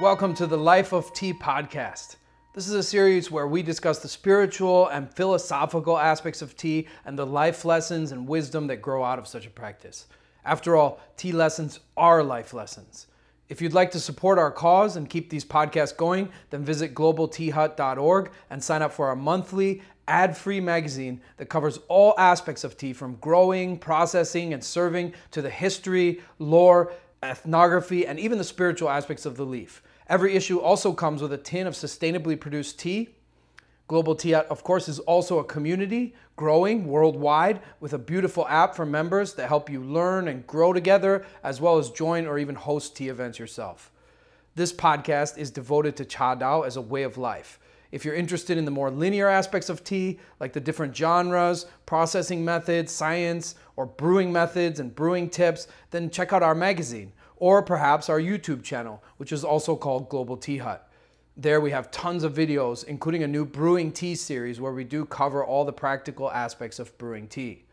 Welcome to the Life of Tea podcast. This is a series where we discuss the spiritual and philosophical aspects of tea and the life lessons and wisdom that grow out of such a practice. After all, tea lessons are life lessons. If you'd like to support our cause and keep these podcasts going, then visit globalteahut.org and sign up for our monthly ad free magazine that covers all aspects of tea from growing, processing, and serving to the history, lore, ethnography, and even the spiritual aspects of the leaf. Every issue also comes with a tin of sustainably produced tea. Global Tea of course, is also a community growing worldwide with a beautiful app for members that help you learn and grow together, as well as join or even host tea events yourself. This podcast is devoted to Cha Dao as a way of life. If you're interested in the more linear aspects of tea, like the different genres, processing methods, science, or brewing methods and brewing tips, then check out our magazine or perhaps our YouTube channel, which is also called Global Tea Hut. There we have tons of videos, including a new brewing tea series where we do cover all the practical aspects of brewing tea.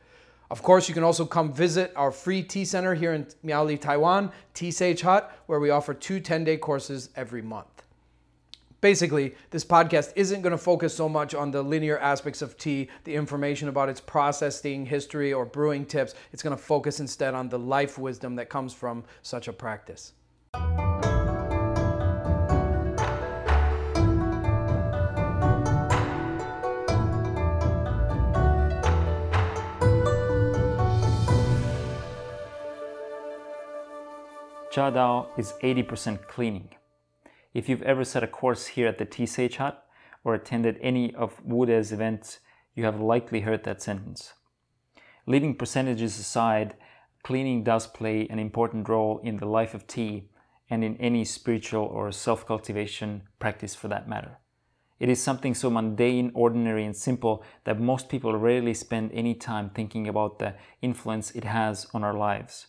Of course, you can also come visit our free tea center here in Miaoli, Taiwan, Tea Sage Hut, where we offer two 10 day courses every month. Basically, this podcast isn't going to focus so much on the linear aspects of tea, the information about its processing history or brewing tips. It's going to focus instead on the life wisdom that comes from such a practice. Cha Dao is 80% cleaning. If you've ever set a course here at the Tea Sage Hut or attended any of Wude's events, you have likely heard that sentence. Leaving percentages aside, cleaning does play an important role in the life of tea and in any spiritual or self cultivation practice for that matter. It is something so mundane, ordinary, and simple that most people rarely spend any time thinking about the influence it has on our lives.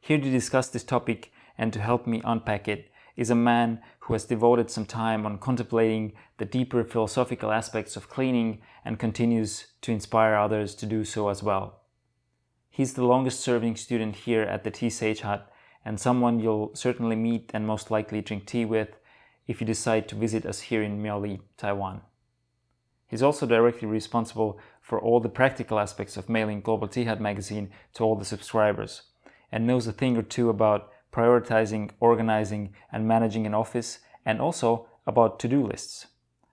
Here to discuss this topic and to help me unpack it is a man who has devoted some time on contemplating the deeper philosophical aspects of cleaning and continues to inspire others to do so as well. He's the longest serving student here at the Tea Sage Hut and someone you'll certainly meet and most likely drink tea with if you decide to visit us here in Miaoli, Taiwan. He's also directly responsible for all the practical aspects of mailing Global Tea Hut magazine to all the subscribers and knows a thing or two about prioritizing, organizing, and managing an office, and also about to do lists.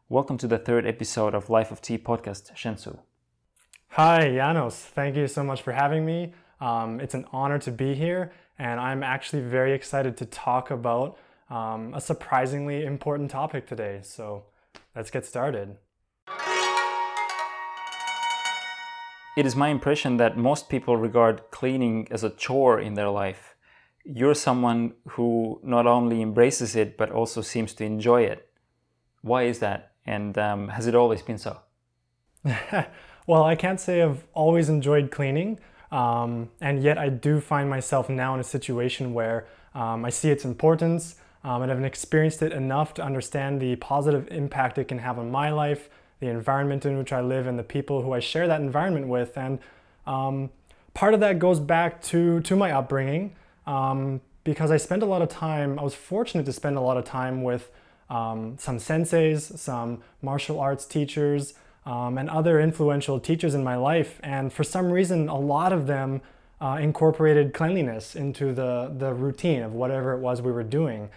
Welcome to the third episode of Life of Tea podcast, Shensu. Hi, Janos. Thank you so much for having me. Um, it's an honor to be here, and I'm actually very excited to talk about um, a surprisingly important topic today. So let's get started. It is my impression that most people regard cleaning as a chore in their life. You're someone who not only embraces it but also seems to enjoy it. Why is that? And um, has it always been so? well, I can't say I've always enjoyed cleaning, um, and yet I do find myself now in a situation where um, I see its importance um, and I've experienced it enough to understand the positive impact it can have on my life the environment in which I live, and the people who I share that environment with. And um, part of that goes back to, to my upbringing um, because I spent a lot of time, I was fortunate to spend a lot of time with um, some senseis, some martial arts teachers, um, and other influential teachers in my life. And for some reason, a lot of them uh, incorporated cleanliness into the, the routine of whatever it was we were doing.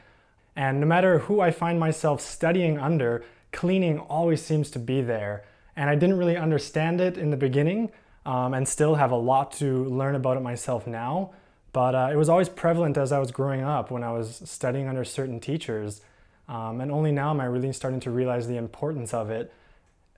And no matter who I find myself studying under, cleaning always seems to be there. And I didn't really understand it in the beginning um, and still have a lot to learn about it myself now. But uh, it was always prevalent as I was growing up when I was studying under certain teachers. Um, and only now am I really starting to realize the importance of it.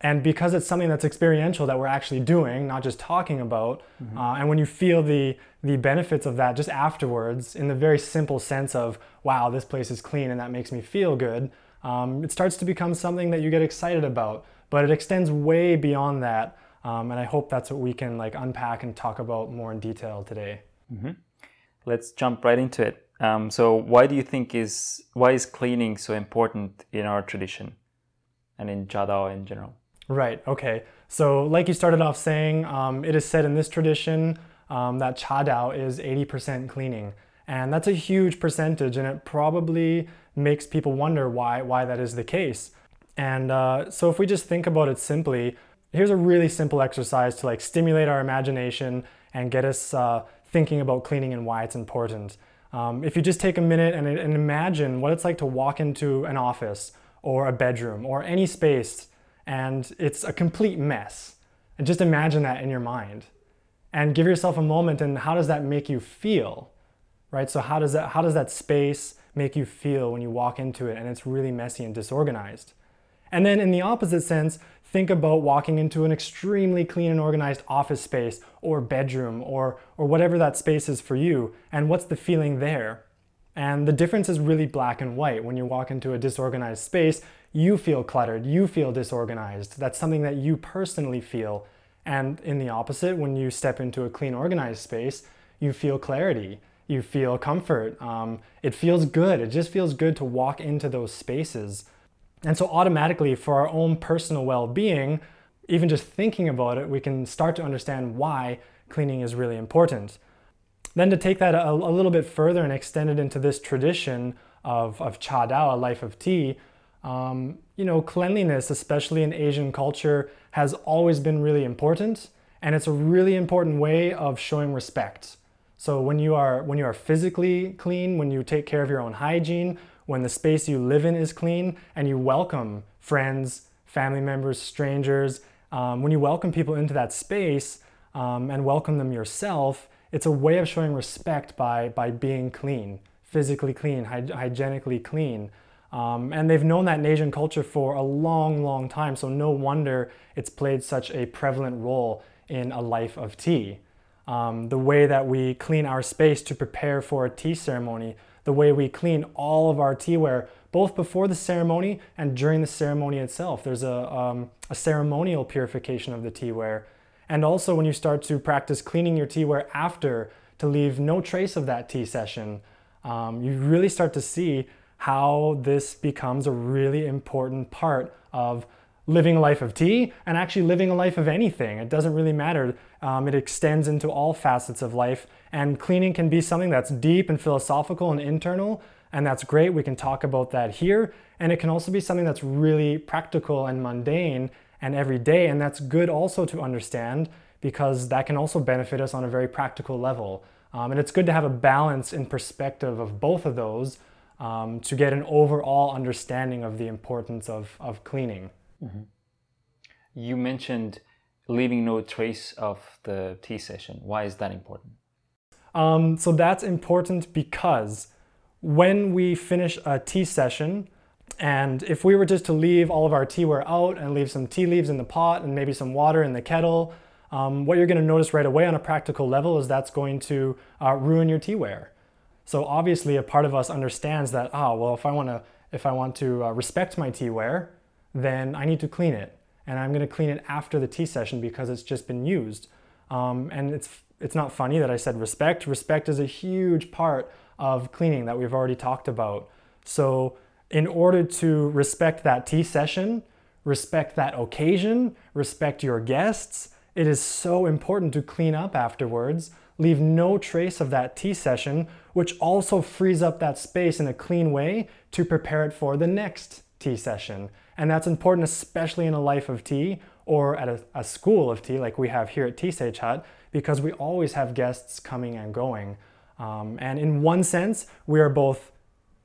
And because it's something that's experiential that we're actually doing, not just talking about, mm-hmm. uh, and when you feel the the benefits of that just afterwards, in the very simple sense of, wow, this place is clean and that makes me feel good, um, it starts to become something that you get excited about. But it extends way beyond that, um, and I hope that's what we can like unpack and talk about more in detail today. Mm-hmm. Let's jump right into it. Um, so, why do you think is why is cleaning so important in our tradition and in Cha Dao in general? Right. Okay. So, like you started off saying, um, it is said in this tradition um, that Cha Dao is 80% cleaning. And that's a huge percentage, and it probably makes people wonder why, why that is the case. And uh, so, if we just think about it simply, here's a really simple exercise to like stimulate our imagination and get us uh, thinking about cleaning and why it's important. Um, if you just take a minute and, and imagine what it's like to walk into an office or a bedroom or any space and it's a complete mess, and just imagine that in your mind and give yourself a moment and how does that make you feel? Right? So how does that how does that space make you feel when you walk into it and it's really messy and disorganized? And then in the opposite sense, think about walking into an extremely clean and organized office space or bedroom or or whatever that space is for you and what's the feeling there? And the difference is really black and white. When you walk into a disorganized space, you feel cluttered, you feel disorganized. That's something that you personally feel. And in the opposite, when you step into a clean, organized space, you feel clarity, you feel comfort. Um, it feels good. It just feels good to walk into those spaces. And so, automatically, for our own personal well being, even just thinking about it, we can start to understand why cleaning is really important. Then, to take that a, a little bit further and extend it into this tradition of, of Cha Dao, a life of tea, um, you know, cleanliness, especially in Asian culture, has always been really important, and it's a really important way of showing respect. So when you are when you are physically clean, when you take care of your own hygiene, when the space you live in is clean, and you welcome friends, family members, strangers, um, when you welcome people into that space um, and welcome them yourself, it's a way of showing respect by by being clean, physically clean, hy- hygienically clean. Um, and they've known that in Asian culture for a long, long time, so no wonder it's played such a prevalent role in a life of tea. Um, the way that we clean our space to prepare for a tea ceremony, the way we clean all of our teaware, both before the ceremony and during the ceremony itself. There's a, um, a ceremonial purification of the teaware. And also, when you start to practice cleaning your teaware after to leave no trace of that tea session, um, you really start to see how this becomes a really important part of living a life of tea and actually living a life of anything. It doesn't really matter. Um, it extends into all facets of life. And cleaning can be something that's deep and philosophical and internal. And that's great. We can talk about that here. And it can also be something that's really practical and mundane and everyday. And that's good also to understand because that can also benefit us on a very practical level. Um, and it's good to have a balance in perspective of both of those um, to get an overall understanding of the importance of, of cleaning. Mm-hmm. You mentioned leaving no trace of the tea session. Why is that important? Um, so that's important because when we finish a tea session, and if we were just to leave all of our teaware out and leave some tea leaves in the pot and maybe some water in the kettle, um, what you're going to notice right away on a practical level is that's going to uh, ruin your teaware. So obviously, a part of us understands that. Ah, oh, well, if I want to, if I want to uh, respect my teaware, then I need to clean it, and I'm going to clean it after the tea session because it's just been used. Um, and it's it's not funny that I said respect. Respect is a huge part of cleaning that we've already talked about. So in order to respect that tea session, respect that occasion, respect your guests, it is so important to clean up afterwards leave no trace of that tea session, which also frees up that space in a clean way to prepare it for the next tea session. And that's important, especially in a life of tea or at a, a school of tea like we have here at Tea Sage Hut, because we always have guests coming and going. Um, and in one sense, we are both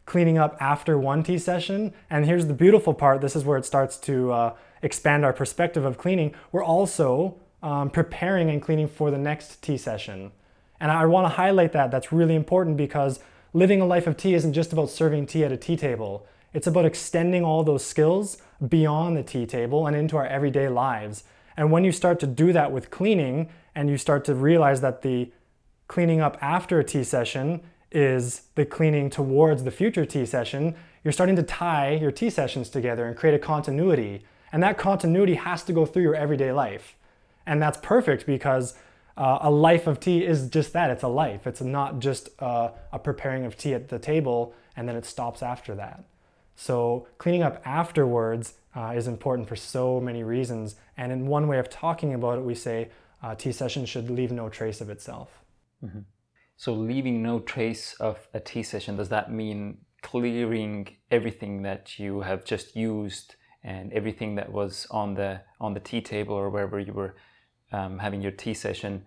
cleaning up after one tea session. And here's the beautiful part this is where it starts to uh, expand our perspective of cleaning. We're also um, preparing and cleaning for the next tea session. And I want to highlight that. That's really important because living a life of tea isn't just about serving tea at a tea table. It's about extending all those skills beyond the tea table and into our everyday lives. And when you start to do that with cleaning and you start to realize that the cleaning up after a tea session is the cleaning towards the future tea session, you're starting to tie your tea sessions together and create a continuity. And that continuity has to go through your everyday life. And that's perfect because uh, a life of tea is just that it's a life it's not just uh, a preparing of tea at the table and then it stops after that so cleaning up afterwards uh, is important for so many reasons and in one way of talking about it we say uh, tea session should leave no trace of itself mm-hmm. So leaving no trace of a tea session, does that mean clearing everything that you have just used and everything that was on the on the tea table or wherever you were um, having your tea session,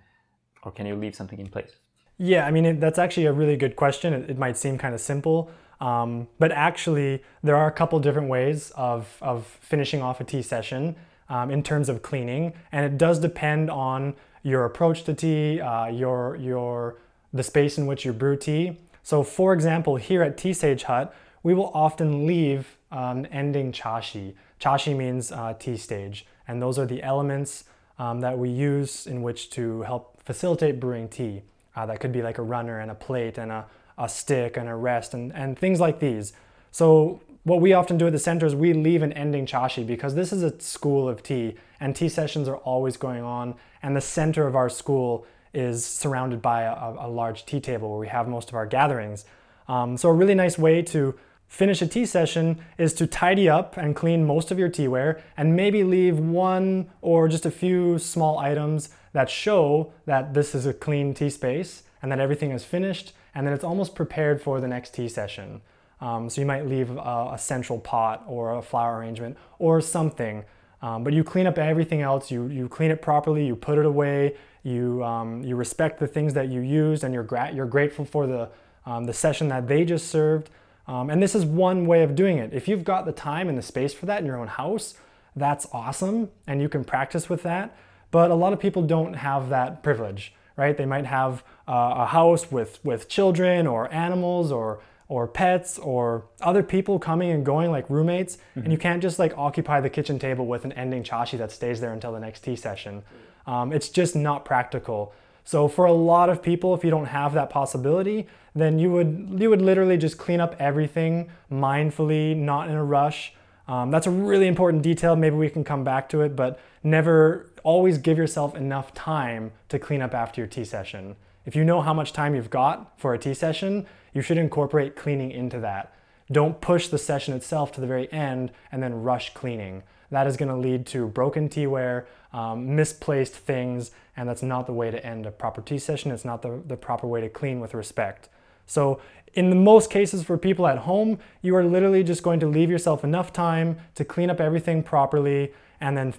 or can you leave something in place? Yeah, I mean it, that's actually a really good question. It, it might seem kind of simple, um, but actually there are a couple different ways of of finishing off a tea session um, in terms of cleaning, and it does depend on your approach to tea, uh, your your the space in which you brew tea. So, for example, here at Tea Sage Hut, we will often leave um, ending chashi. Chashi means uh, tea stage, and those are the elements um, that we use in which to help facilitate brewing tea. Uh, that could be like a runner and a plate and a, a stick and a rest and, and things like these. So what we often do at the center is we leave an ending chashi because this is a school of tea and tea sessions are always going on and the center of our school is surrounded by a, a large tea table where we have most of our gatherings. Um, so a really nice way to finish a tea session is to tidy up and clean most of your teaware and maybe leave one or just a few small items that show that this is a clean tea space and that everything is finished and then it's almost prepared for the next tea session. Um, so you might leave a, a, central pot or a flower arrangement or something. Um, but you clean up everything else. You, you clean it properly. You put it away. You, um, you respect the things that you used and you're, gra- you're grateful for the, um, the session that they just served. Um, and this is one way of doing it. If you've got the time and the space for that in your own house, that's awesome and you can practice with that. But a lot of people don't have that privilege, right? They might have uh, a house with, with children or animals or or pets or other people coming and going like roommates. Mm-hmm. and you can't just like occupy the kitchen table with an ending chashi that stays there until the next tea session. Um, it's just not practical. So for a lot of people if you don't have that possibility then you would you would literally just clean up everything mindfully not in a rush. Um, that's a really important detail. Maybe we can come back to it but never always give yourself enough time to clean up after your tea session if you know how much time you've got for a tea session you should incorporate cleaning into that. Don't push the session itself to the very end and then rush cleaning. That is going to lead to broken teaware, um, misplaced things, and that's not the way to end a proper tea session. It's not the, the proper way to clean with respect. So, in the most cases for people at home, you are literally just going to leave yourself enough time to clean up everything properly and then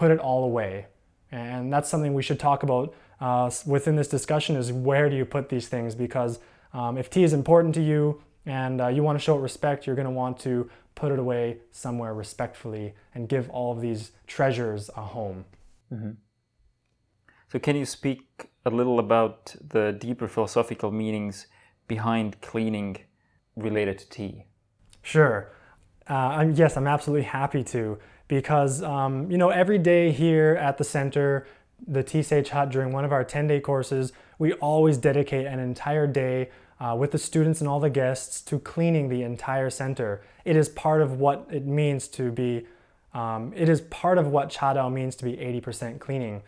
put it all away. And that's something we should talk about uh, within this discussion is where do you put these things because um, if tea is important to you and uh, you want to show it respect, you're going to want to put it away somewhere respectfully and give all of these treasures a home. Mm-hmm. So, can you speak a little about the deeper philosophical meanings behind cleaning related to tea? Sure. Uh, I'm, yes, I'm absolutely happy to because um, you know every day here at the center, the Sage Hut during one of our 10-day courses, we always dedicate an entire day uh, with the students and all the guests to cleaning the entire center. It is part of what it means to be, um, it is part of what Chadao means to be 80% cleaning.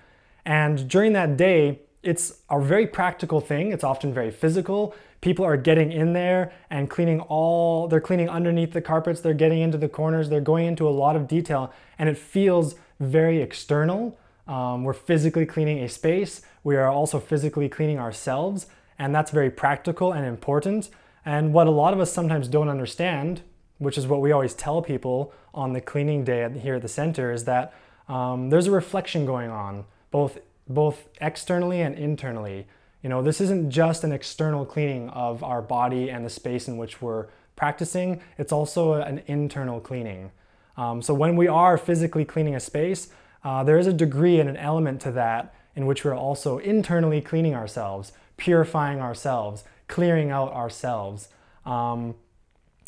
And during that day, it's a very practical thing. It's often very physical. People are getting in there and cleaning all, they're cleaning underneath the carpets, they're getting into the corners, they're going into a lot of detail, and it feels very external. Um, we're physically cleaning a space. We are also physically cleaning ourselves, and that's very practical and important. And what a lot of us sometimes don't understand, which is what we always tell people on the cleaning day here at the center, is that um, there's a reflection going on, both both externally and internally. You know, this isn't just an external cleaning of our body and the space in which we're practicing. It's also an internal cleaning. Um, so when we are physically cleaning a space, uh, there is a degree and an element to that in which we're also internally cleaning ourselves, purifying ourselves, clearing out ourselves. Um,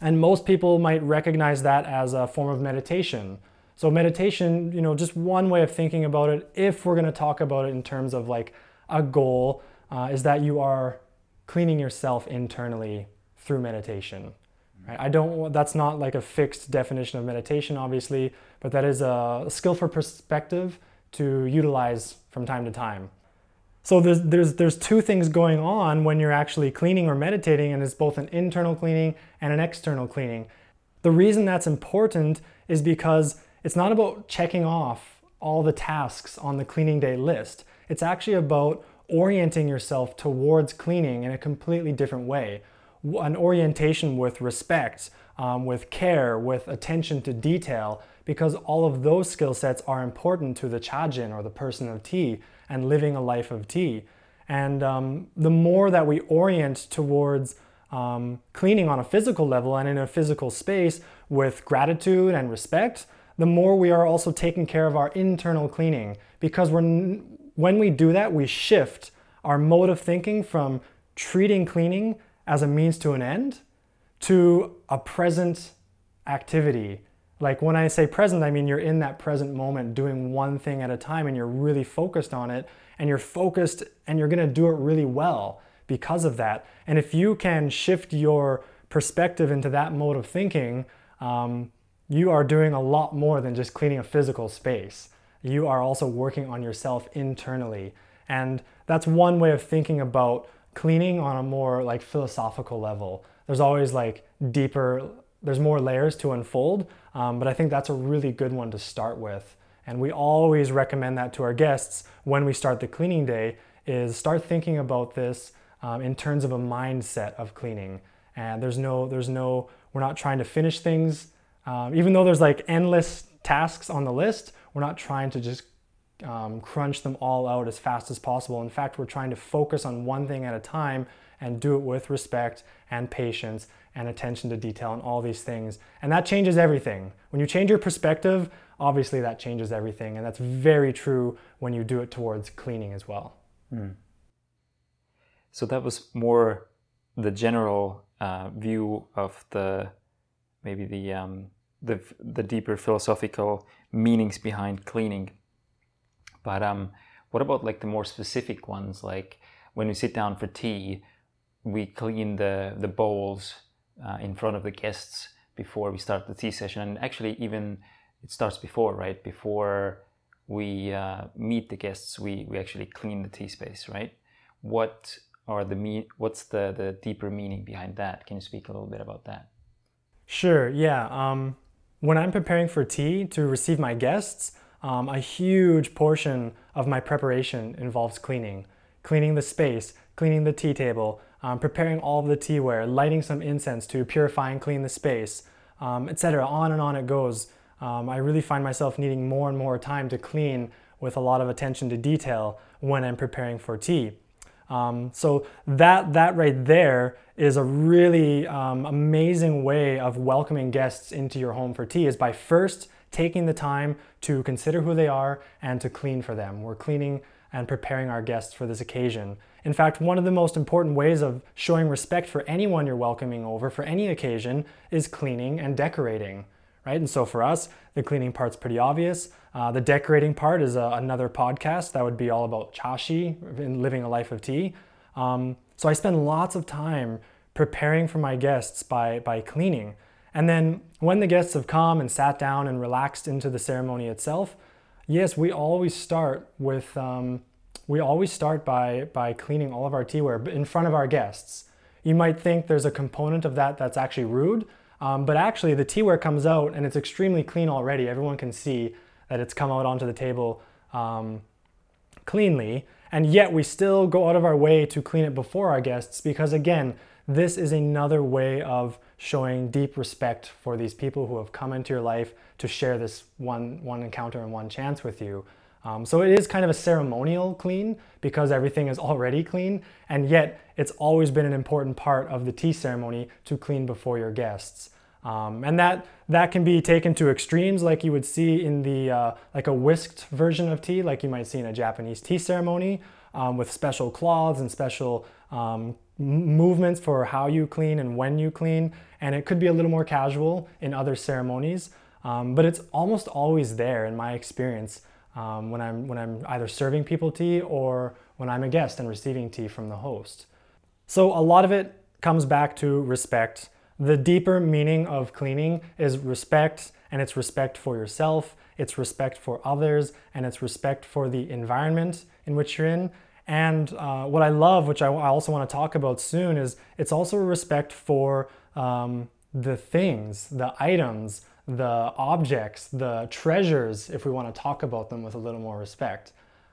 and most people might recognize that as a form of meditation. So, meditation, you know, just one way of thinking about it, if we're going to talk about it in terms of like a goal, uh, is that you are cleaning yourself internally through meditation. Right? I don't. That's not like a fixed definition of meditation, obviously, but that is a skillful perspective to utilize from time to time. So there's there's there's two things going on when you're actually cleaning or meditating, and it's both an internal cleaning and an external cleaning. The reason that's important is because it's not about checking off all the tasks on the cleaning day list. It's actually about orienting yourself towards cleaning in a completely different way. An orientation with respect, um, with care, with attention to detail, because all of those skill sets are important to the chajin or the person of tea and living a life of tea. And um, the more that we orient towards um, cleaning on a physical level and in a physical space with gratitude and respect, the more we are also taking care of our internal cleaning. Because we're, when we do that, we shift our mode of thinking from treating cleaning as a means to an end to a present activity. Like when I say present, I mean you're in that present moment doing one thing at a time and you're really focused on it and you're focused and you're gonna do it really well because of that. And if you can shift your perspective into that mode of thinking, um, you are doing a lot more than just cleaning a physical space. You are also working on yourself internally. And that's one way of thinking about cleaning on a more like philosophical level. There's always like deeper, there's more layers to unfold, um, but I think that's a really good one to start with. And we always recommend that to our guests when we start the cleaning day is start thinking about this um, in terms of a mindset of cleaning. And there's no, there's no, we're not trying to finish things. Um, even though there's like endless tasks on the list, we're not trying to just um, crunch them all out as fast as possible. In fact, we're trying to focus on one thing at a time and do it with respect and patience and attention to detail and all these things. And that changes everything. When you change your perspective, obviously that changes everything. And that's very true when you do it towards cleaning as well. Mm. So that was more the general uh, view of the maybe the um, the the deeper philosophical meanings behind cleaning. But um, what about like the more specific ones? Like when we sit down for tea, we clean the the bowls uh, in front of the guests before we start the tea session, and actually even it starts before, right? Before we uh, meet the guests, we we actually clean the tea space, right? What are the me- What's the the deeper meaning behind that? Can you speak a little bit about that? Sure. Yeah. Um, when I'm preparing for tea to receive my guests, um, a huge portion of my preparation involves cleaning. Cleaning the space, cleaning the tea table, um, preparing all of the teaware, lighting some incense to purify and clean the space, um, etc. On and on it goes. Um, I really find myself needing more and more time to clean with a lot of attention to detail when I'm preparing for tea. Um, so that that right there is a really um, amazing way of welcoming guests into your home for tea is by first taking the time to consider who they are and to clean for them. We're cleaning and preparing our guests for this occasion. In fact, one of the most important ways of showing respect for anyone you're welcoming over for any occasion is cleaning and decorating, right? And so for us, the cleaning part's pretty obvious. Uh, the decorating part is a, another podcast that would be all about chashi, in living a life of tea. Um, so I spend lots of time preparing for my guests by, by cleaning. And then when the guests have come and sat down and relaxed into the ceremony itself, yes, we always start with um, we always start by by cleaning all of our teaware in front of our guests. You might think there's a component of that that's actually rude, um, but actually the teaware comes out and it's extremely clean already. Everyone can see that it's come out onto the table um, cleanly, and yet we still go out of our way to clean it before our guests because again, this is another way of showing deep respect for these people who have come into your life to share this one, one encounter and one chance with you. Um, so it is kind of a ceremonial clean because everything is already clean, and yet it's always been an important part of the tea ceremony to clean before your guests. Um, and that that can be taken to extremes, like you would see in the uh, like a whisked version of tea, like you might see in a Japanese tea ceremony, um, with special cloths and special um, movements for how you clean and when you clean. And it could be a little more casual in other ceremonies, um, but it's almost always there in my experience um, when, I'm, when I'm either serving people tea or when I'm a guest and receiving tea from the host. So a lot of it comes back to respect. The deeper meaning of cleaning is respect, and it's respect for yourself, it's respect for others, and it's respect for the environment in which you're in. And uh, what I love, which I also want to talk about soon, is it's also respect for um, the things, the items, the objects, the treasures, if we want to talk about them with a little more respect.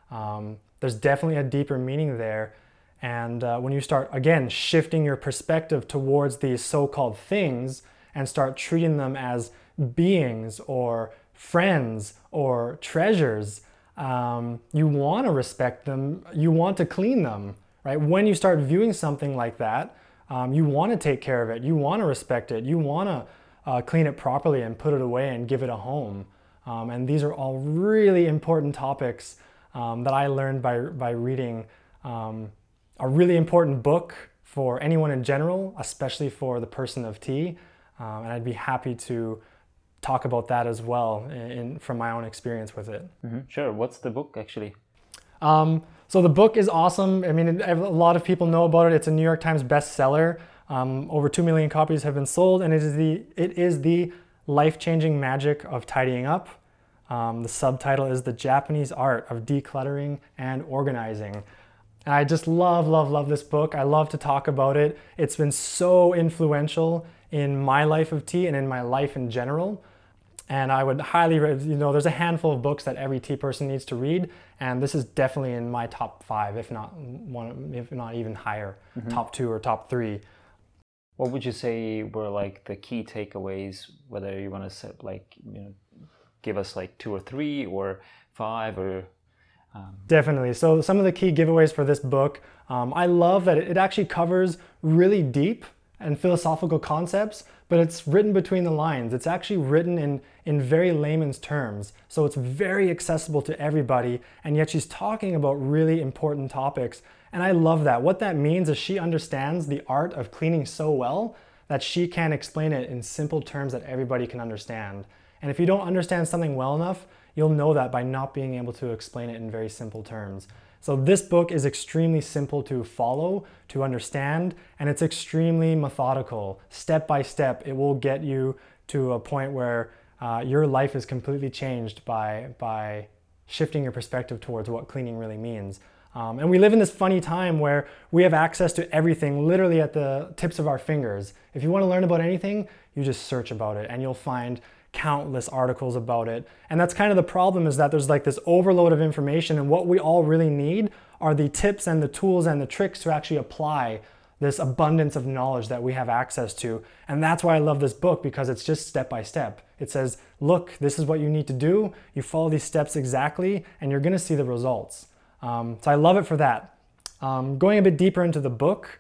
Um, there's definitely a deeper meaning there. And uh, when you start, again, shifting your perspective towards these so called things and start treating them as beings or friends or treasures, um, you want to respect them, you want to clean them, right? When you start viewing something like that, um, you want to take care of it, you want to respect it, you want to uh, clean it properly and put it away and give it a home. Um, and these are all really important topics um, that I learned by, by reading um, a really important book for anyone in general, especially for the person of tea. Um, and I'd be happy to talk about that as well in, from my own experience with it. Mm-hmm. Sure. What's the book actually? Um, so the book is awesome. I mean, a lot of people know about it. It's a New York Times bestseller. Um, over two million copies have been sold, and it is the it is the life-changing magic of tidying up. Um, the subtitle is the Japanese art of decluttering and organizing. And I just love, love, love this book. I love to talk about it. It's been so influential in my life of tea and in my life in general. And I would highly, you know, there's a handful of books that every tea person needs to read, and this is definitely in my top five, if not one, if not even higher, mm-hmm. top two or top three. What would you say were like the key takeaways? Whether you want to set like, you know, give us like two or three or five or um, Definitely. So, some of the key giveaways for this book, um, I love that it actually covers really deep and philosophical concepts, but it's written between the lines. It's actually written in, in very layman's terms. So, it's very accessible to everybody, and yet she's talking about really important topics. And I love that. What that means is she understands the art of cleaning so well that she can explain it in simple terms that everybody can understand. And if you don't understand something well enough, You'll know that by not being able to explain it in very simple terms. So this book is extremely simple to follow, to understand, and it's extremely methodical. Step by step, it will get you to a point where uh, your life is completely changed by, by shifting your perspective towards what cleaning really means. Um, and we live in this funny time where we have access to everything literally at the tips of our fingers. If you want to learn about anything, you just search about it and you'll find countless articles about it. And that's kind of the problem is that there's like this overload of information and what we all really need are the tips and the tools and the tricks to actually apply this abundance of knowledge that we have access to. And that's why I love this book because it's just step by step. It says, look, this is what you need to do. You follow these steps exactly, and you're gonna see the results. Um, so I love it for that. Um, going a bit deeper into the book,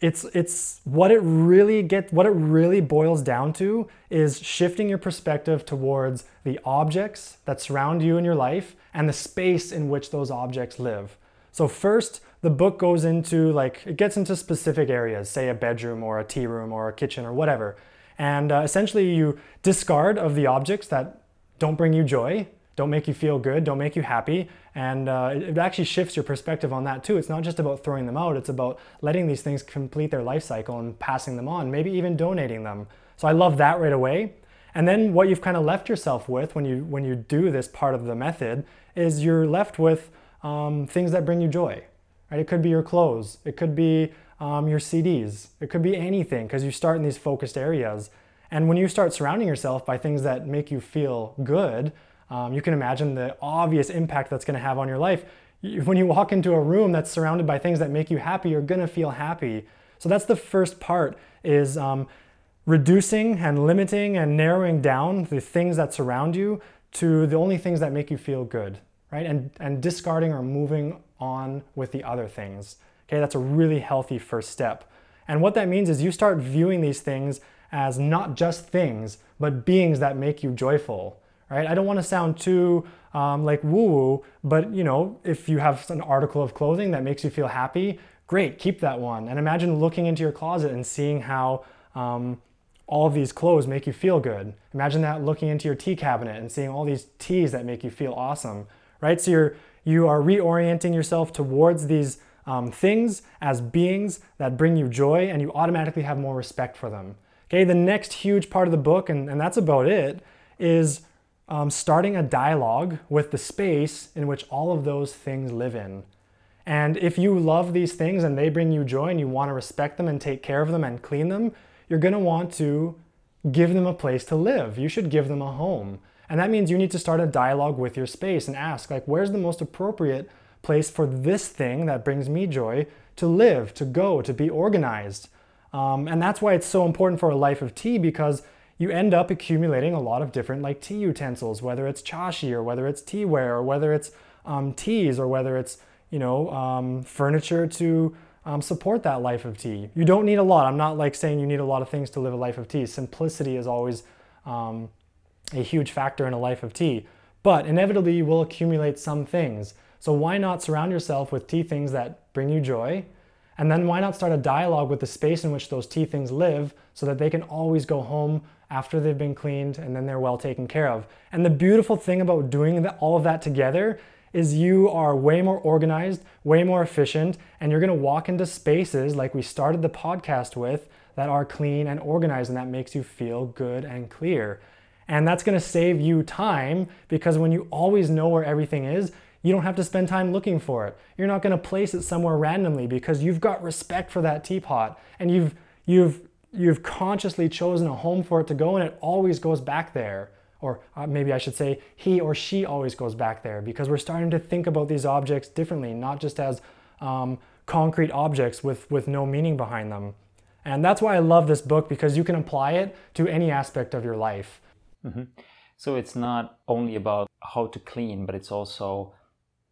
it's it's what it really get what it really boils down to is shifting your perspective towards the objects that surround you in your life and the space in which those objects live. So first, the book goes into like it gets into specific areas, say a bedroom or a tea room or a kitchen or whatever. And uh, essentially you discard of the objects that don't bring you joy don't make you feel good, don't make you happy. And uh, it actually shifts your perspective on that too. It's not just about throwing them out, it's about letting these things complete their life cycle and passing them on, maybe even donating them. So I love that right away. And then what you've kind of left yourself with when you when you do this part of the method is you're left with um, things that bring you joy. Right? It could be your clothes, it could be um, your CDs, it could be anything because you start in these focused areas. And when you start surrounding yourself by things that make you feel good, um, you can imagine the obvious impact that's going to have on your life. When you walk into a room that's surrounded by things that make you happy, you're going to feel happy. So that's the first part is um, reducing and limiting and narrowing down the things that surround you to the only things that make you feel good, right? And, and discarding or moving on with the other things. Okay, that's a really healthy first step. And what that means is you start viewing these things as not just things, but beings that make you joyful right? I don't want to sound too um, like woo woo, but you know, if you have an article of clothing that makes you feel happy, great, keep that one. And imagine looking into your closet and seeing how um, all of these clothes make you feel good. Imagine that looking into your tea cabinet and seeing all these teas that make you feel awesome, right? So you're you are reorienting yourself towards these um, things as beings that bring you joy, and you automatically have more respect for them. Okay, the next huge part of the book, and, and that's about it, is um, starting a dialogue with the space in which all of those things live in. And if you love these things and they bring you joy and you want to respect them and take care of them and clean them, you're going to want to give them a place to live. You should give them a home. And that means you need to start a dialogue with your space and ask, like, where's the most appropriate place for this thing that brings me joy to live, to go, to be organized. Um, and that's why it's so important for a life of tea because you end up accumulating a lot of different like tea utensils, whether it's chashi or whether it's teaware or whether it's um, teas or whether it's you know um, furniture to um, support that life of tea. You don't need a lot. I'm not like saying you need a lot of things to live a life of tea. Simplicity is always um, a huge factor in a life of tea. But inevitably, you will accumulate some things. So why not surround yourself with tea things that bring you joy? And then why not start a dialogue with the space in which those tea things live so that they can always go home after they've been cleaned and then they're well taken care of. And the beautiful thing about doing all of that together is you are way more organized, way more efficient, and you're gonna walk into spaces like we started the podcast with that are clean and organized, and that makes you feel good and clear. And that's gonna save you time because when you always know where everything is, you don't have to spend time looking for it. You're not gonna place it somewhere randomly because you've got respect for that teapot and you've you've you've consciously chosen a home for it to go and it always goes back there or uh, maybe I should say he or she always goes back there because we're starting to think about these objects differently, not just as um, concrete objects with, with no meaning behind them. And that's why I love this book because you can apply it to any aspect of your life. Mm-hmm. So it's not only about how to clean, but it's also,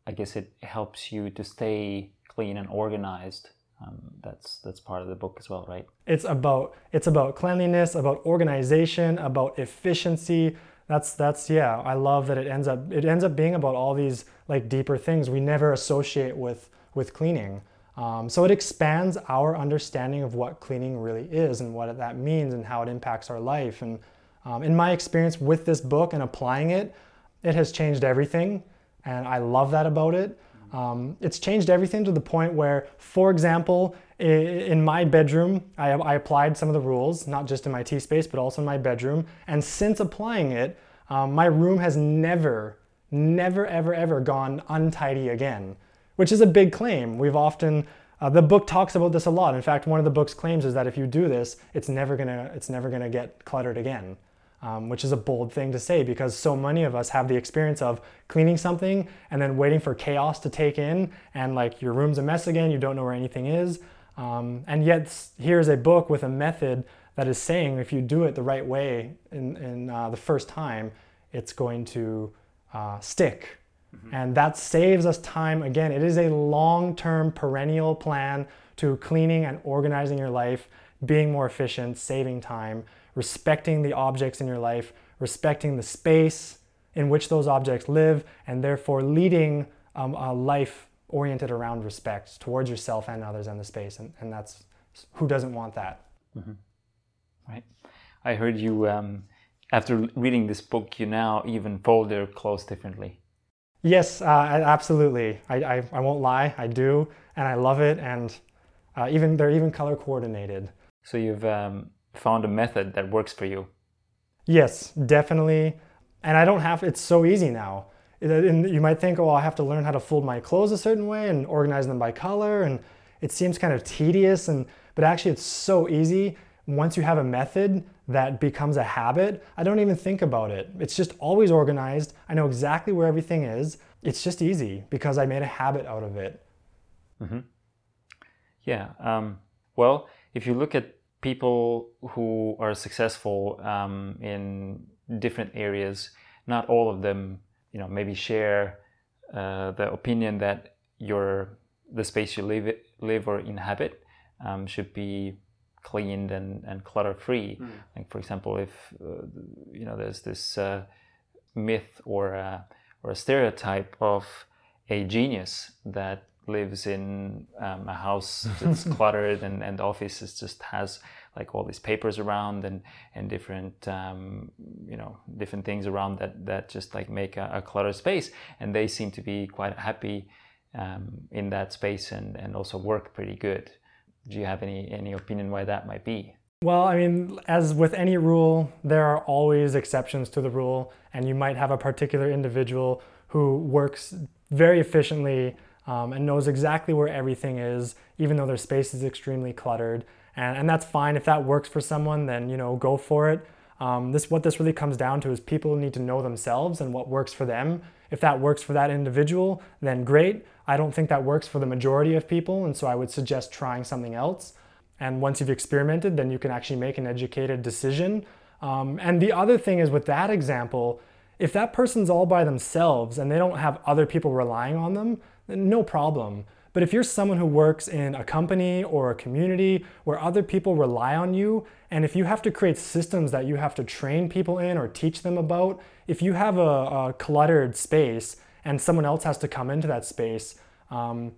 I guess, it helps you to stay clean and organized. Um, that's that's part of the book as well, right? It's about it's about cleanliness, about organization, about efficiency, that's that's yeah i love that it ends up it ends up being about all these like deeper things we never associate with with cleaning. Um, so it expands our understanding of what cleaning really is and what that means and how it impacts our life. And um, in my experience with this book and applying it it has changed everything and i love that about it um, it's changed everything to the point where for example in my bedroom, I, I, applied some of the rules, not just in my tea space, but also in my bedroom. And since applying it, um, my room has never, never, ever, ever gone untidy again, which is a big claim. We've often, uh, the book talks about this a lot. In fact, one of the book's claims is that if you do this, it's never gonna, it's never gonna get cluttered again. Um, which is a bold thing to say because so many of us have the experience of cleaning something and then waiting for chaos to take in and like your room's a mess again, you don't know where anything is. Um, and yet, here's a book with a method that is saying if you do it the right way in, in uh, the first time, it's going to uh, stick. Mm-hmm. And that saves us time. Again, it is a long term, perennial plan to cleaning and organizing your life, being more efficient, saving time, respecting the objects in your life, respecting the space in which those objects live, and therefore leading um, a life oriented around respect towards yourself and others and the space. And, and that's who doesn't want that? Mm-hmm. Right. I heard you, um, after reading this book, you now even fold your clothes differently. Yes, uh, absolutely. I, I, I, won't lie, I do, and I love it. And uh, even they're even color coordinated. So you've um, found a method that works for you. Yes, definitely. And I don't have. It's so easy now and you might think, oh, I have to learn how to fold my clothes a certain way and organize them by color, and it seems kind of tedious. And but actually, it's so easy once you have a method that becomes a habit. I don't even think about it. It's just always organized. I know exactly where everything is. It's just easy because I made a habit out of it. Mm-hmm. Yeah. Um, well, if you look at people who are successful um, in different areas, not all of them you know maybe share uh, the opinion that your the space you live live or inhabit um, should be cleaned and, and clutter free. Mm. Like for example, if uh, you know there's this uh, myth or a, or a stereotype of a genius that lives in um, a house that's cluttered and, and the office just has like all these papers around and and different um, you know different things around that that just like make a, a cluttered space. And they seem to be quite happy um, in that space and and also work pretty good. Do you have any any opinion why that might be? Well, I mean, as with any rule, there are always exceptions to the rule, and you might have a particular individual who works very efficiently um, and knows exactly where everything is, even though their space is extremely cluttered and, and that's fine if that works for someone then you know go for it Um, this what this really comes down to is people need to know themselves and what works for them. If that works for that individual, then great. I don't think that works for the majority of people, and so I would suggest trying something else. And once you've experimented, then you can actually make an educated decision. Um, and the other thing is with that example, if that person's all by themselves and they don't have other people relying on them, no problem. But if you're someone who works in a company or a community where other people rely on you, and if you have to create systems that you have to train people in or teach them about, if you have a, a cluttered space and someone else has to come into that space, um,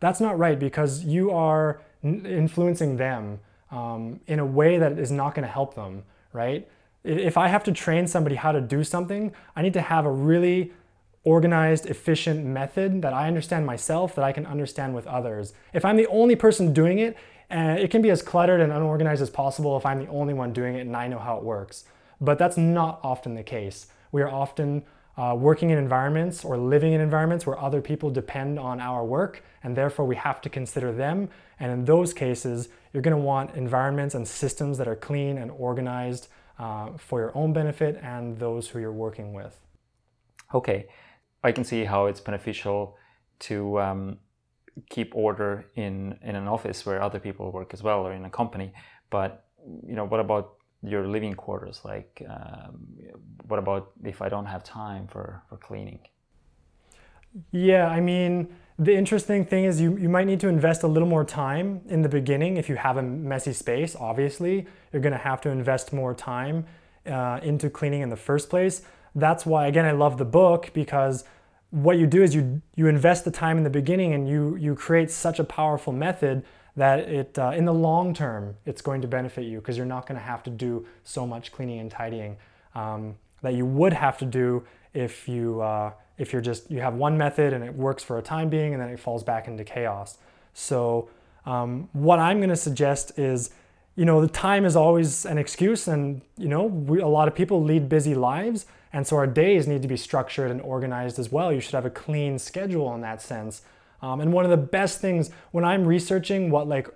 that's not right because you are n- influencing them um, in a way that is not going to help them, right? If I have to train somebody how to do something, I need to have a really organized, efficient method that I understand myself, that I can understand with others. If I'm the only person doing it, uh, it can be as cluttered and unorganized as possible if I'm the only one doing it and I know how it works. But that's not often the case. We are often uh, working in environments or living in environments where other people depend on our work, and therefore we have to consider them. And in those cases, you're going to want environments and systems that are clean and organized uh, for your own benefit and those who you're working with. Okay, I can see how it's beneficial to um, keep order in in an office where other people work as well, or in a company. But you know, what about your living quarters? Like, um, what about if I don't have time for for cleaning? Yeah, I mean, the interesting thing is you, you might need to invest a little more time in the beginning if you have a messy space. Obviously, you're going to have to invest more time uh, into cleaning in the first place that's why again I love the book because what you do is you you invest the time in the beginning and you you create such a powerful method that it uh, in the long term it's going to benefit you because you're not going to have to do so much cleaning and tidying um, that you would have to do if you uh, if you're just you have one method and it works for a time being and then it falls back into chaos. So um, what i'm going to suggest is you know the time is always an excuse and you know we, a lot of people lead busy lives and so our days need to be structured and organized as well. You should have a clean schedule in that sense. Um, and one of the best things when I'm researching what like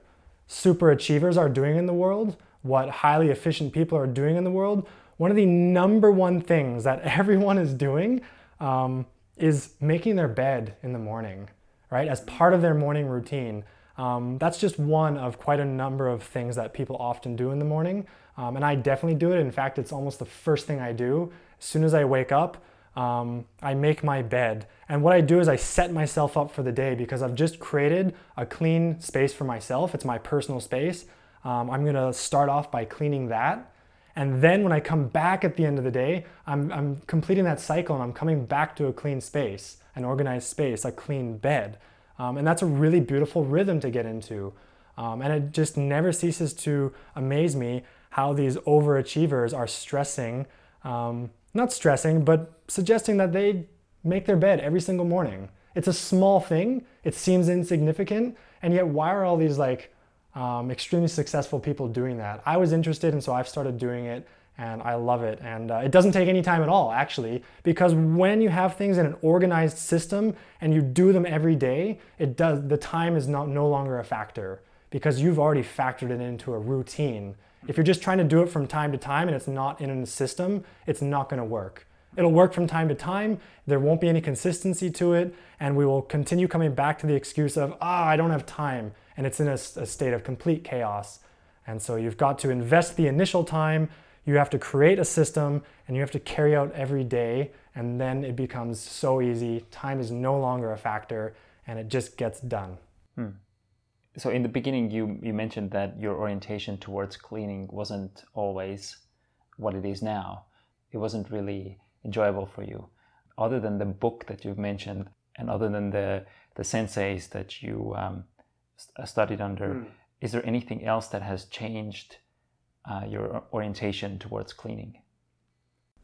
super achievers are doing in the world, what highly efficient people are doing in the world, one of the number one things that everyone is doing um, is making their bed in the morning, right? As part of their morning routine. Um, that's just one of quite a number of things that people often do in the morning. Um, and I definitely do it. In fact, it's almost the first thing I do as soon as I wake up, um, I make my bed. And what I do is I set myself up for the day because I've just created a clean space for myself. It's my personal space. Um, I'm gonna start off by cleaning that. And then when I come back at the end of the day, I'm, I'm completing that cycle and I'm coming back to a clean space, an organized space, a clean bed. Um, and that's a really beautiful rhythm to get into. Um, and it just never ceases to amaze me how these overachievers are stressing um, not stressing, but suggesting that they make their bed every single morning. It's a small thing, it seems insignificant, and yet why are all these like um, extremely successful people doing that? I was interested, and so I've started doing it, and I love it. And uh, it doesn't take any time at all, actually, because when you have things in an organized system and you do them every day, it does the time is not no longer a factor because you've already factored it into a routine. If you're just trying to do it from time to time and it's not in a system, it's not going to work. It'll work from time to time. There won't be any consistency to it. And we will continue coming back to the excuse of, ah, oh, I don't have time. And it's in a, a state of complete chaos. And so you've got to invest the initial time. You have to create a system and you have to carry out every day. And then it becomes so easy. Time is no longer a factor and it just gets done. So in the beginning you you mentioned that your orientation towards cleaning wasn't always what it is now. It wasn't really enjoyable for you. Other than the book that you've mentioned and other than the the senseis that you um, uh, studied under mm. is there anything else that has changed uh, your orientation towards cleaning?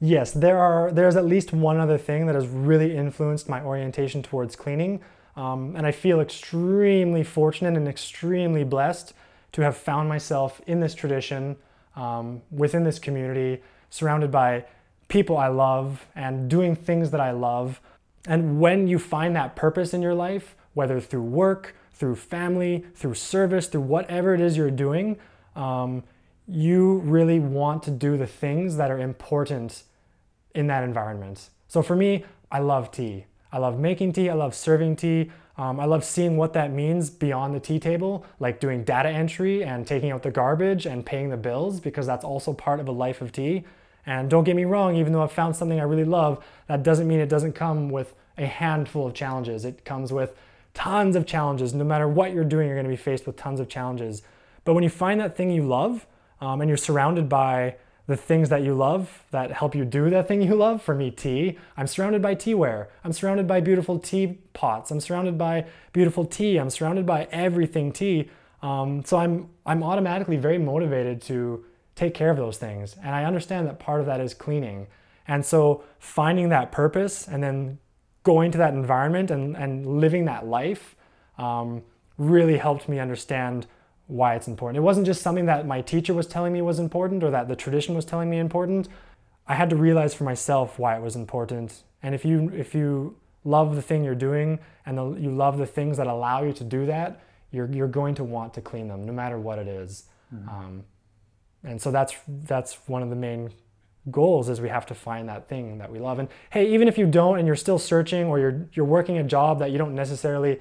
Yes there are there's at least one other thing that has really influenced my orientation towards cleaning um, and I feel extremely fortunate and extremely blessed to have found myself in this tradition, um, within this community, surrounded by people I love and doing things that I love. And when you find that purpose in your life, whether through work, through family, through service, through whatever it is you're doing, um, you really want to do the things that are important in that environment. So for me, I love tea. I love making tea, I love serving tea. Um, I love seeing what that means beyond the tea table, like doing data entry and taking out the garbage and paying the bills, because that's also part of a life of tea. And don't get me wrong, even though I've found something I really love, that doesn't mean it doesn't come with a handful of challenges. It comes with tons of challenges. No matter what you're doing, you're going to be faced with tons of challenges. But when you find that thing you love um, and you're surrounded by the things that you love that help you do that thing you love, for me, tea, I'm surrounded by teaware. I'm surrounded by beautiful tea pots. I'm surrounded by beautiful tea. I'm surrounded by everything tea. Um, so I'm, I'm automatically very motivated to take care of those things. And I understand that part of that is cleaning. And so finding that purpose and then going to that environment and, and living that life um, really helped me understand why it's important. It wasn't just something that my teacher was telling me was important or that the tradition was telling me important. I had to realize for myself why it was important. And if you if you love the thing you're doing and the, you love the things that allow you to do that, you're you're going to want to clean them no matter what it is. Mm-hmm. Um, and so that's that's one of the main goals is we have to find that thing that we love. And hey, even if you don't and you're still searching or you're you're working a job that you don't necessarily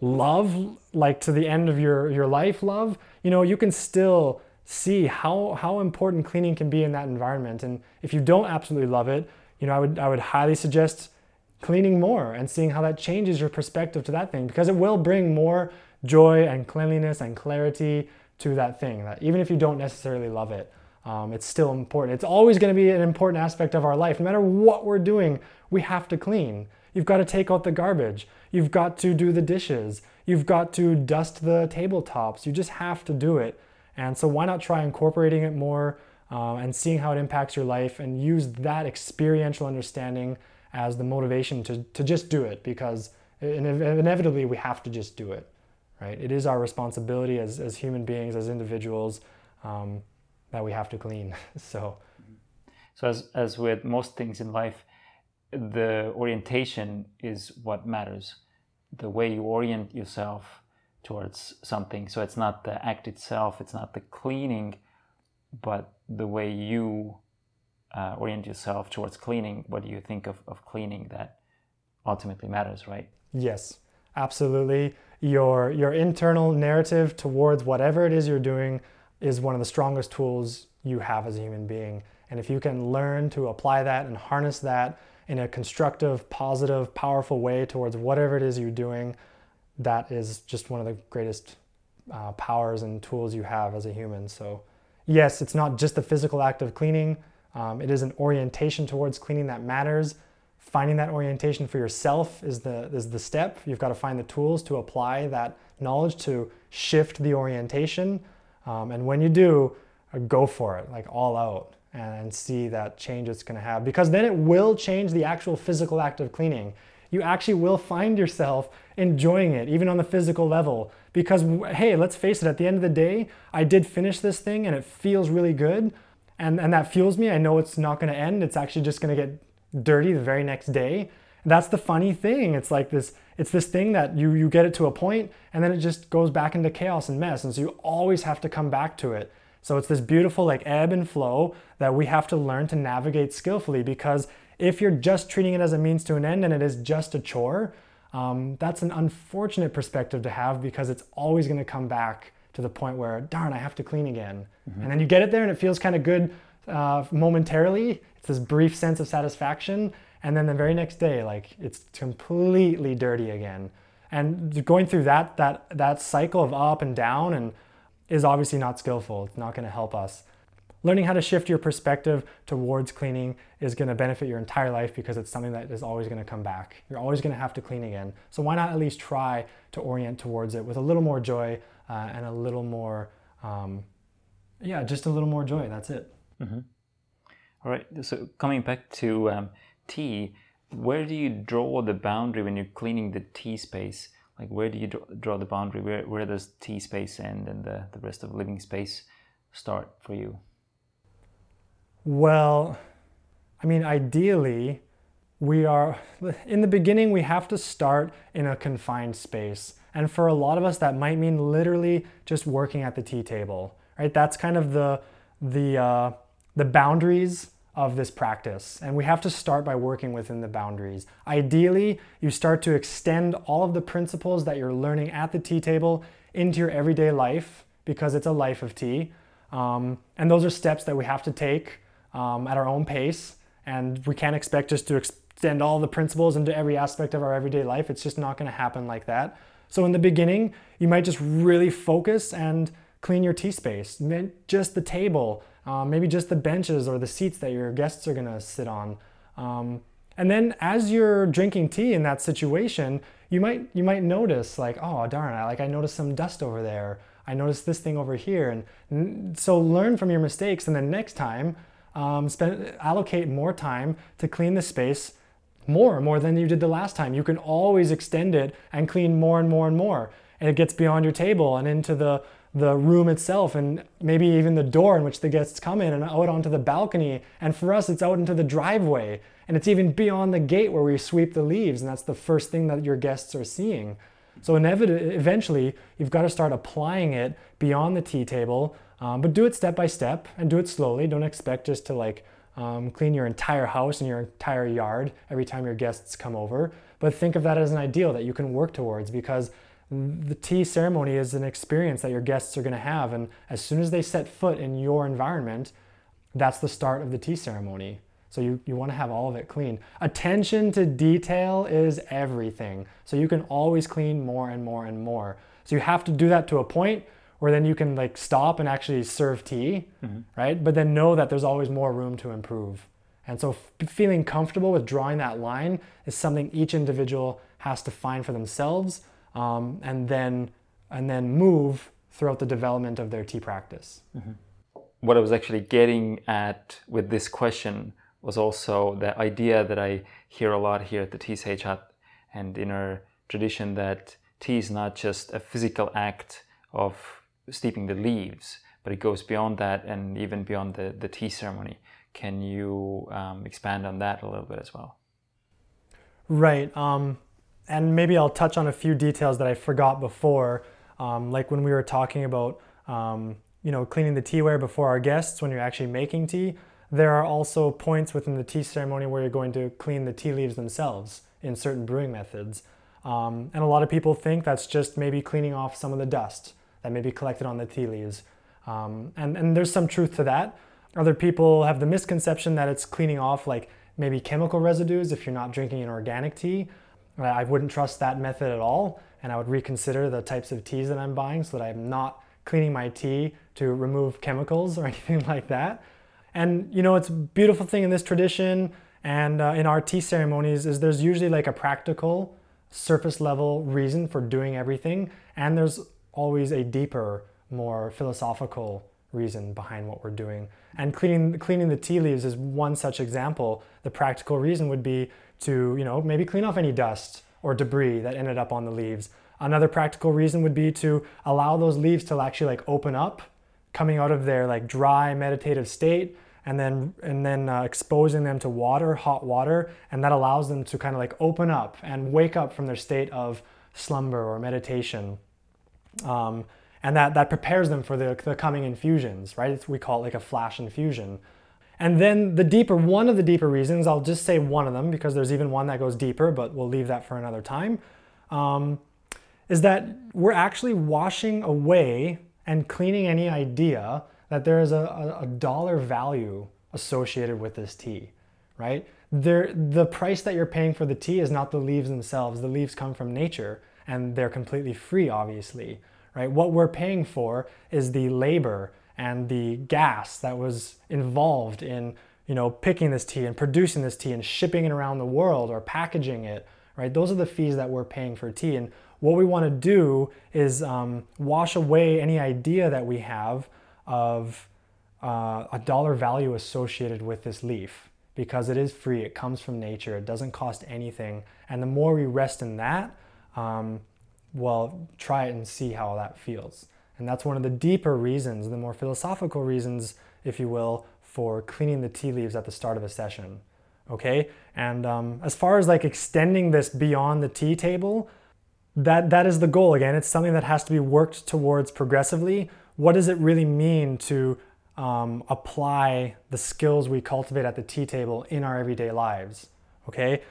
love like to the end of your your life love, you know, you can still see how how important cleaning can be in that environment. And if you don't absolutely love it, you know, I would I would highly suggest cleaning more and seeing how that changes your perspective to that thing because it will bring more joy and cleanliness and clarity to that thing that even if you don't necessarily love it um, it's still important. It's always going to be an important aspect of our life. No matter what we're doing, we have to clean. You've got to take out the garbage. You've got to do the dishes. You've got to dust the tabletops. You just have to do it. And so, why not try incorporating it more uh, and seeing how it impacts your life and use that experiential understanding as the motivation to, to just do it because inevitably we have to just do it, right? It is our responsibility as, as human beings, as individuals. Um, that we have to clean. so, so as as with most things in life, the orientation is what matters. The way you orient yourself towards something. So it's not the act itself, it's not the cleaning, but the way you uh, orient yourself towards cleaning. What do you think of, of cleaning that ultimately matters, right? Yes, absolutely. Your your internal narrative towards whatever it is you're doing is one of the strongest tools you have as a human being. And if you can learn to apply that and harness that in a constructive, positive, powerful way towards whatever it is you're doing, that is just one of the greatest uh, powers and tools you have as a human. So, yes, it's not just the physical act of cleaning, um, it is an orientation towards cleaning that matters. Finding that orientation for yourself is the, is the step. You've got to find the tools to apply that knowledge to shift the orientation um, and when you do, go for it, like all out, and see that change it's going to have. Because then it will change the actual physical act of cleaning. You actually will find yourself enjoying it, even on the physical level. Because, hey, let's face it, at the end of the day, I did finish this thing and it feels really good. And, and that fuels me. I know it's not going to end. It's actually just going to get dirty the very next day. that's the funny thing. It's like this it's this thing that you you get it to a point and then it just goes back into chaos and mess and so you always have to come back to it so it's this beautiful like ebb and flow that we have to learn to navigate skillfully because if you're just treating it as a means to an end and it is just a chore um, that's an unfortunate perspective to have because it's always going to come back to the point where darn i have to clean again. Mm-hmm. and then you get it there and it feels kind of good uh, momentarily. It's this brief sense of satisfaction. And then the very next day like it's completely dirty again. And going through that that that cycle of up and down and is obviously not skillful. It's not going to help us. Learning how to shift your perspective towards cleaning is going to benefit your entire life because it's something that is always going to come back. You're always going to have to clean again. So why not at least try to orient towards it with a little more joy uh, and a little more um, yeah just a little more joy. That's it. Mm-hmm. All right. So coming back to um, tea, where do you draw the boundary when you're cleaning the tea space? Like where do you draw the boundary? Where, where does tea space end and the, the rest of living space start for you? Well, I mean, ideally, we are, in the beginning, we have to start in a confined space. And for a lot of us, that might mean literally just working at the tea table, right? That's kind of the the uh, the boundaries of this practice. And we have to start by working within the boundaries. Ideally, you start to extend all of the principles that you're learning at the tea table into your everyday life because it's a life of tea. Um, and those are steps that we have to take um, at our own pace. And we can't expect just to extend all the principles into every aspect of our everyday life. It's just not going to happen like that. So, in the beginning, you might just really focus and clean your tea space, just the table, uh, maybe just the benches or the seats that your guests are gonna sit on. Um, and then as you're drinking tea in that situation, you might you might notice like, oh darn, I like I noticed some dust over there. I noticed this thing over here, and so learn from your mistakes, and then next time, um, spend allocate more time to clean the space more more than you did the last time. You can always extend it and clean more and more and more, and it gets beyond your table and into the the room itself and maybe even the door in which the guests come in and out onto the balcony. And for us, it's out into the driveway. And it's even beyond the gate where we sweep the leaves. And that's the first thing that your guests are seeing. So inevitably, eventually, you've got to start applying it beyond the tea table, um, but do it step by step and do it slowly. Don't expect just to like um, clean your entire house and your entire yard every time your guests come over. But think of that as an ideal that you can work towards because the tea ceremony is an experience that your guests are going to have. And as soon as they set foot in your environment, that's the start of the tea ceremony. So you, you want to have all of it clean. Attention to detail is everything. So you can always clean more and more and more. So you have to do that to a point where then you can like stop and actually serve tea, mm-hmm. right? But then know that there's always more room to improve. And so f- feeling comfortable with drawing that line is something each individual has to find for themselves um, and then and then move throughout the development of their tea practice. Mm-hmm. What I was actually getting at with this question was also the idea that I hear a lot here at the Tea Sage Hut and in our tradition that tea is not just a physical act of steeping the leaves, but it goes beyond that and even beyond the, the tea ceremony. Can you um, expand on that a little bit as well? Right. Um, and maybe I'll touch on a few details that I forgot before, um, like when we were talking about um, you know cleaning the teaware before our guests when you're actually making tea. There are also points within the tea ceremony where you're going to clean the tea leaves themselves in certain brewing methods. Um, and a lot of people think that's just maybe cleaning off some of the dust that may be collected on the tea leaves. Um, and, and there's some truth to that. Other people have the misconception that it's cleaning off like maybe chemical residues if you're not drinking an organic tea. I wouldn't trust that method at all, and I would reconsider the types of teas that I'm buying so that I'm not cleaning my tea to remove chemicals or anything like that. And you know, it's a beautiful thing in this tradition and uh, in our tea ceremonies is there's usually like a practical, surface level reason for doing everything, and there's always a deeper, more philosophical reason behind what we're doing. And cleaning cleaning the tea leaves is one such example. The practical reason would be to, you know, maybe clean off any dust or debris that ended up on the leaves. Another practical reason would be to allow those leaves to actually like open up, coming out of their like dry meditative state and then and then uh, exposing them to water, hot water, and that allows them to kind of like open up and wake up from their state of slumber or meditation. Um, and that, that prepares them for the, the coming infusions, right? It's, we call it like a flash infusion. And then the deeper, one of the deeper reasons, I'll just say one of them because there's even one that goes deeper, but we'll leave that for another time, um, is that we're actually washing away and cleaning any idea that there is a, a dollar value associated with this tea, right? There, the price that you're paying for the tea is not the leaves themselves. The leaves come from nature and they're completely free, obviously, right? What we're paying for is the labor and the gas that was involved in you know picking this tea and producing this tea and shipping it around the world or packaging it right? Those are the fees that we're paying for tea. And what we want to do is um, wash away any idea that we have of uh, a dollar value associated with this leaf because it is free it comes from nature it doesn't cost anything. And the more we rest in that um, well try it and see how that feels and that's one of the deeper reasons, the more philosophical reasons, if you will, for cleaning the tea leaves at the start of a session. Okay? And um, as far as like extending this beyond the tea table, that, that is the goal. Again, it's something that has to be worked towards progressively. what does it really mean to um, apply the skills we cultivate at the tea table in our everyday lives? Okay,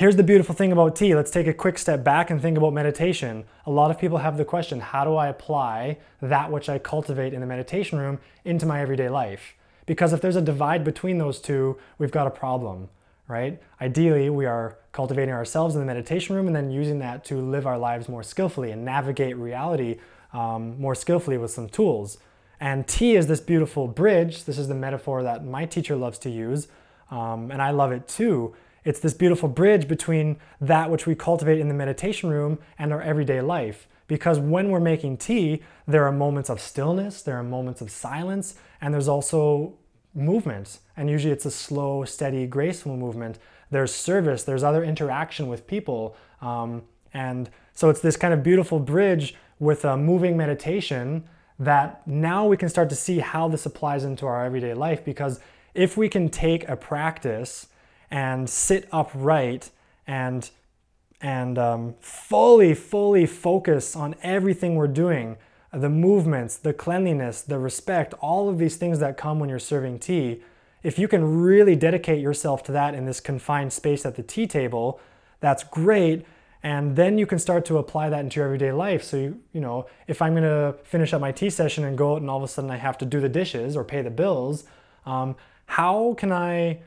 Here's the beautiful thing about tea. Let's take a quick step back and think about meditation. A lot of people have the question how do I apply that which I cultivate in the meditation room into my everyday life? Because if there's a divide between those two, we've got a problem, right? Ideally, we are cultivating ourselves in the meditation room and then using that to live our lives more skillfully and navigate reality um, more skillfully with some tools. And tea is this beautiful bridge. This is the metaphor that my teacher loves to use, um, and I love it too it's this beautiful bridge between that which we cultivate in the meditation room and our everyday life. Because when we're making tea, there are moments of stillness, there are moments of silence, and there's also movement. And usually it's a slow, steady, graceful movement. There's service, there's other interaction with people. Um, and so it's this kind of beautiful bridge with a moving meditation that now we can start to see how this applies into our everyday life. Because if we can take a practice and sit upright and and um, fully, fully focus on everything we're doing the movements, the cleanliness, the respect, all of these things that come when you're serving tea. If you can really dedicate yourself to that in this confined space at the tea table, that's great. And then you can start to apply that into your everyday life. So, you, you know, if I'm going to finish up my tea session and go out and all of a sudden I have to do the dishes or pay the bills, um, how can I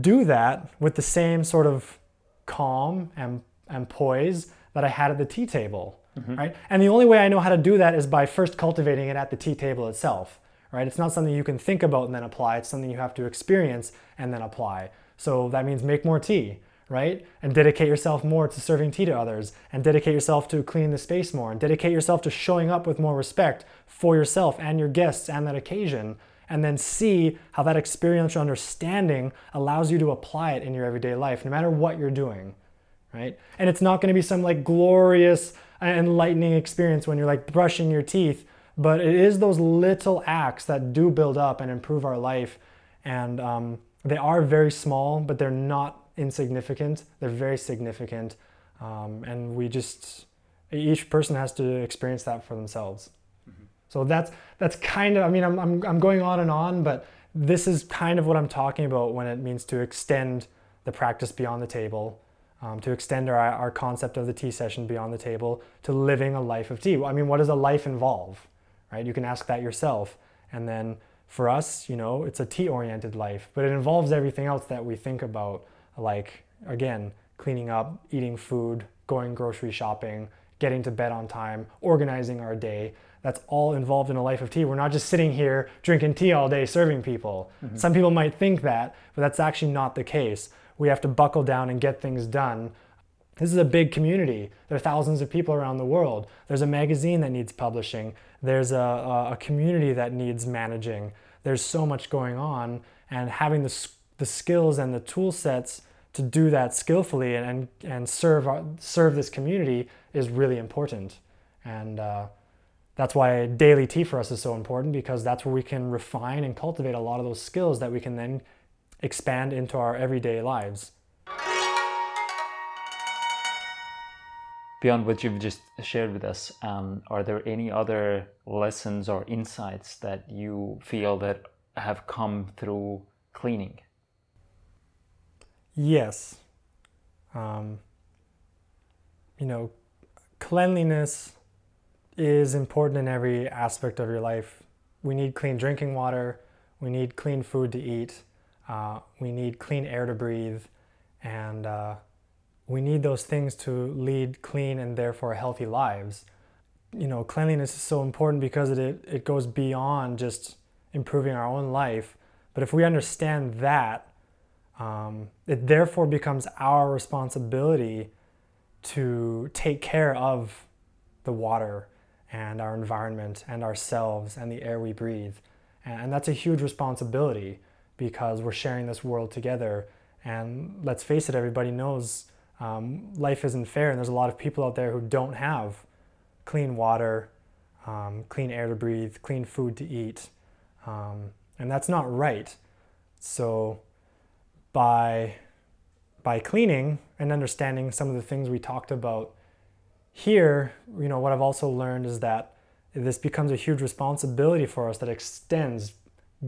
do that with the same sort of calm and, and poise that I had at the tea table, mm-hmm. right? And the only way I know how to do that is by first cultivating it at the tea table itself, right? It's not something you can think about and then apply. It's something you have to experience and then apply. So that means make more tea, right? And dedicate yourself more to serving tea to others, and dedicate yourself to cleaning the space more, and dedicate yourself to showing up with more respect for yourself and your guests and that occasion and then see how that experiential understanding allows you to apply it in your everyday life, no matter what you're doing, right? And it's not to be some like glorious, enlightening experience when you're like brushing your teeth, but it is those little acts that do build up and improve our life. And um, they are very small, but they're not insignificant. They're very significant. Um, and we just, each person has to experience that for themselves. So that's that's kind of I mean I'm, I'm I'm going on and on, but this is kind of what I'm talking about when it means to extend the practice beyond the table, um, to extend our, our concept of the tea session beyond the table to living a life of tea. I mean, what does a life involve? Right? You can ask that yourself. And then for us, you know, it's a tea oriented life, but it involves everything else that we think about, like, again, cleaning up, eating food, going grocery shopping, getting to bed on time, organizing our day that's all involved in a life of tea. We're not just sitting here drinking tea all day serving people. Mm-hmm. Some people might think that, but that's actually not the case. We have to buckle down and get things done. This is a big community. There are thousands of people around the world. There's a magazine that needs publishing. There's a, a community that needs managing. There's so much going on, and having the, the skills and the tool sets to do that skillfully and, and, and serve, our, serve this community is really important. And uh, that's why daily tea for us is so important because that's where we can refine and cultivate a lot of those skills that we can then expand into our everyday lives. Beyond what you've just shared with us, um, are there any other lessons or insights that you feel that have come through cleaning? Yes. Um, you know, cleanliness is important in every aspect of your life. We need clean drinking water, we need clean food to eat, uh, we need clean air to breathe, and uh, we need those things to lead clean and therefore healthy lives. You know, cleanliness is so important because it, it goes beyond just improving our own life. But if we understand that, um, it therefore becomes our responsibility to take care of the water and our environment and ourselves and the air we breathe. And that's a huge responsibility because we're sharing this world together. And let's face it, everybody knows um, life isn't fair, and there's a lot of people out there who don't have clean water, um, clean air to breathe, clean food to eat. Um, and that's not right. So, by, by cleaning and understanding some of the things we talked about here, you know, what I've also learned is that this becomes a huge responsibility for us that extends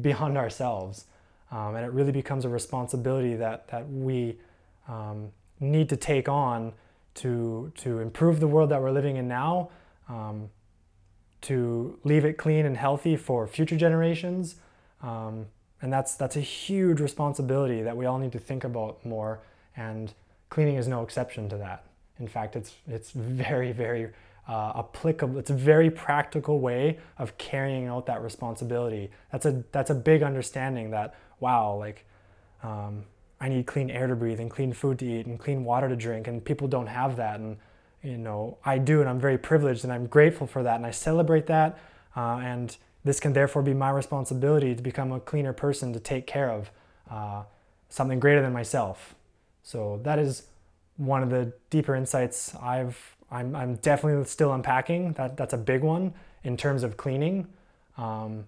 beyond ourselves. Um, and it really becomes a responsibility that, that we um, need to take on to, to improve the world that we're living in now, um, to leave it clean and healthy for future generations. Um, and that's, that's a huge responsibility that we all need to think about more. And cleaning is no exception to that. In fact, it's, it's very, very uh, applicable. It's a very practical way of carrying out that responsibility. That's a, that's a big understanding that, wow, like, um, I need clean air to breathe and clean food to eat and clean water to drink, and people don't have that. And you know, I do, and I'm very privileged, and I'm grateful for that, and I celebrate that. Uh, and this can therefore be my responsibility to become a cleaner person to take care of uh, something greater than myself. So that is one of the deeper insights I've. I'm, I'm definitely still unpacking. That that's a big one in terms of cleaning, um,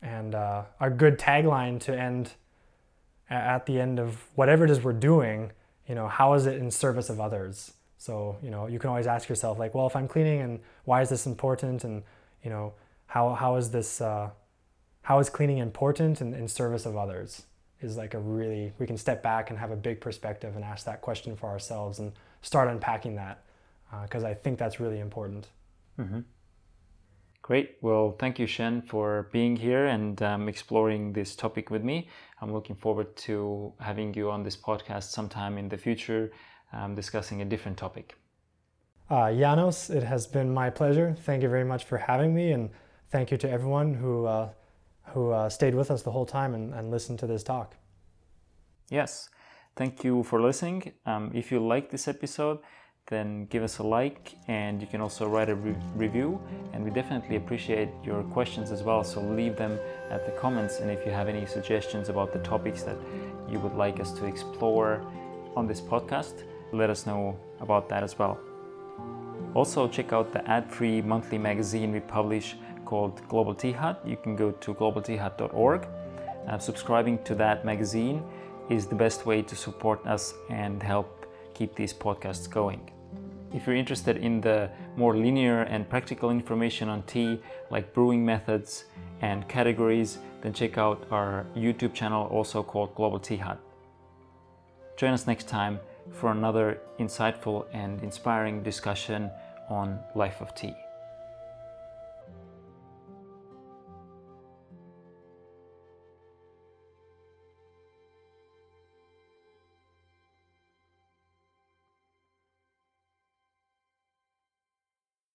and uh, a good tagline to end at the end of whatever it is we're doing, you know, how is it in service of others? So, you know, you can always ask yourself, like, well, if I'm cleaning and why is this important? And, you know, how, how is this, uh, how is cleaning important in, in service of others? Is like a really, we can step back and have a big perspective and ask that question for ourselves and start unpacking that because uh, I think that's really important. Mm-hmm. Great. Well, thank you, Shen, for being here and um, exploring this topic with me. I'm looking forward to having you on this podcast sometime in the future, um, discussing a different topic. Uh, Janos, it has been my pleasure. Thank you very much for having me, and thank you to everyone who uh, who uh, stayed with us the whole time and, and listened to this talk. Yes, thank you for listening. Um, if you like this episode then give us a like and you can also write a re- review and we definitely appreciate your questions as well so leave them at the comments and if you have any suggestions about the topics that you would like us to explore on this podcast let us know about that as well also check out the ad-free monthly magazine we publish called global tea hut you can go to globalteahut.org uh, subscribing to that magazine is the best way to support us and help keep these podcasts going. If you're interested in the more linear and practical information on tea, like brewing methods and categories, then check out our YouTube channel, also called Global Tea Hut. Join us next time for another insightful and inspiring discussion on life of tea.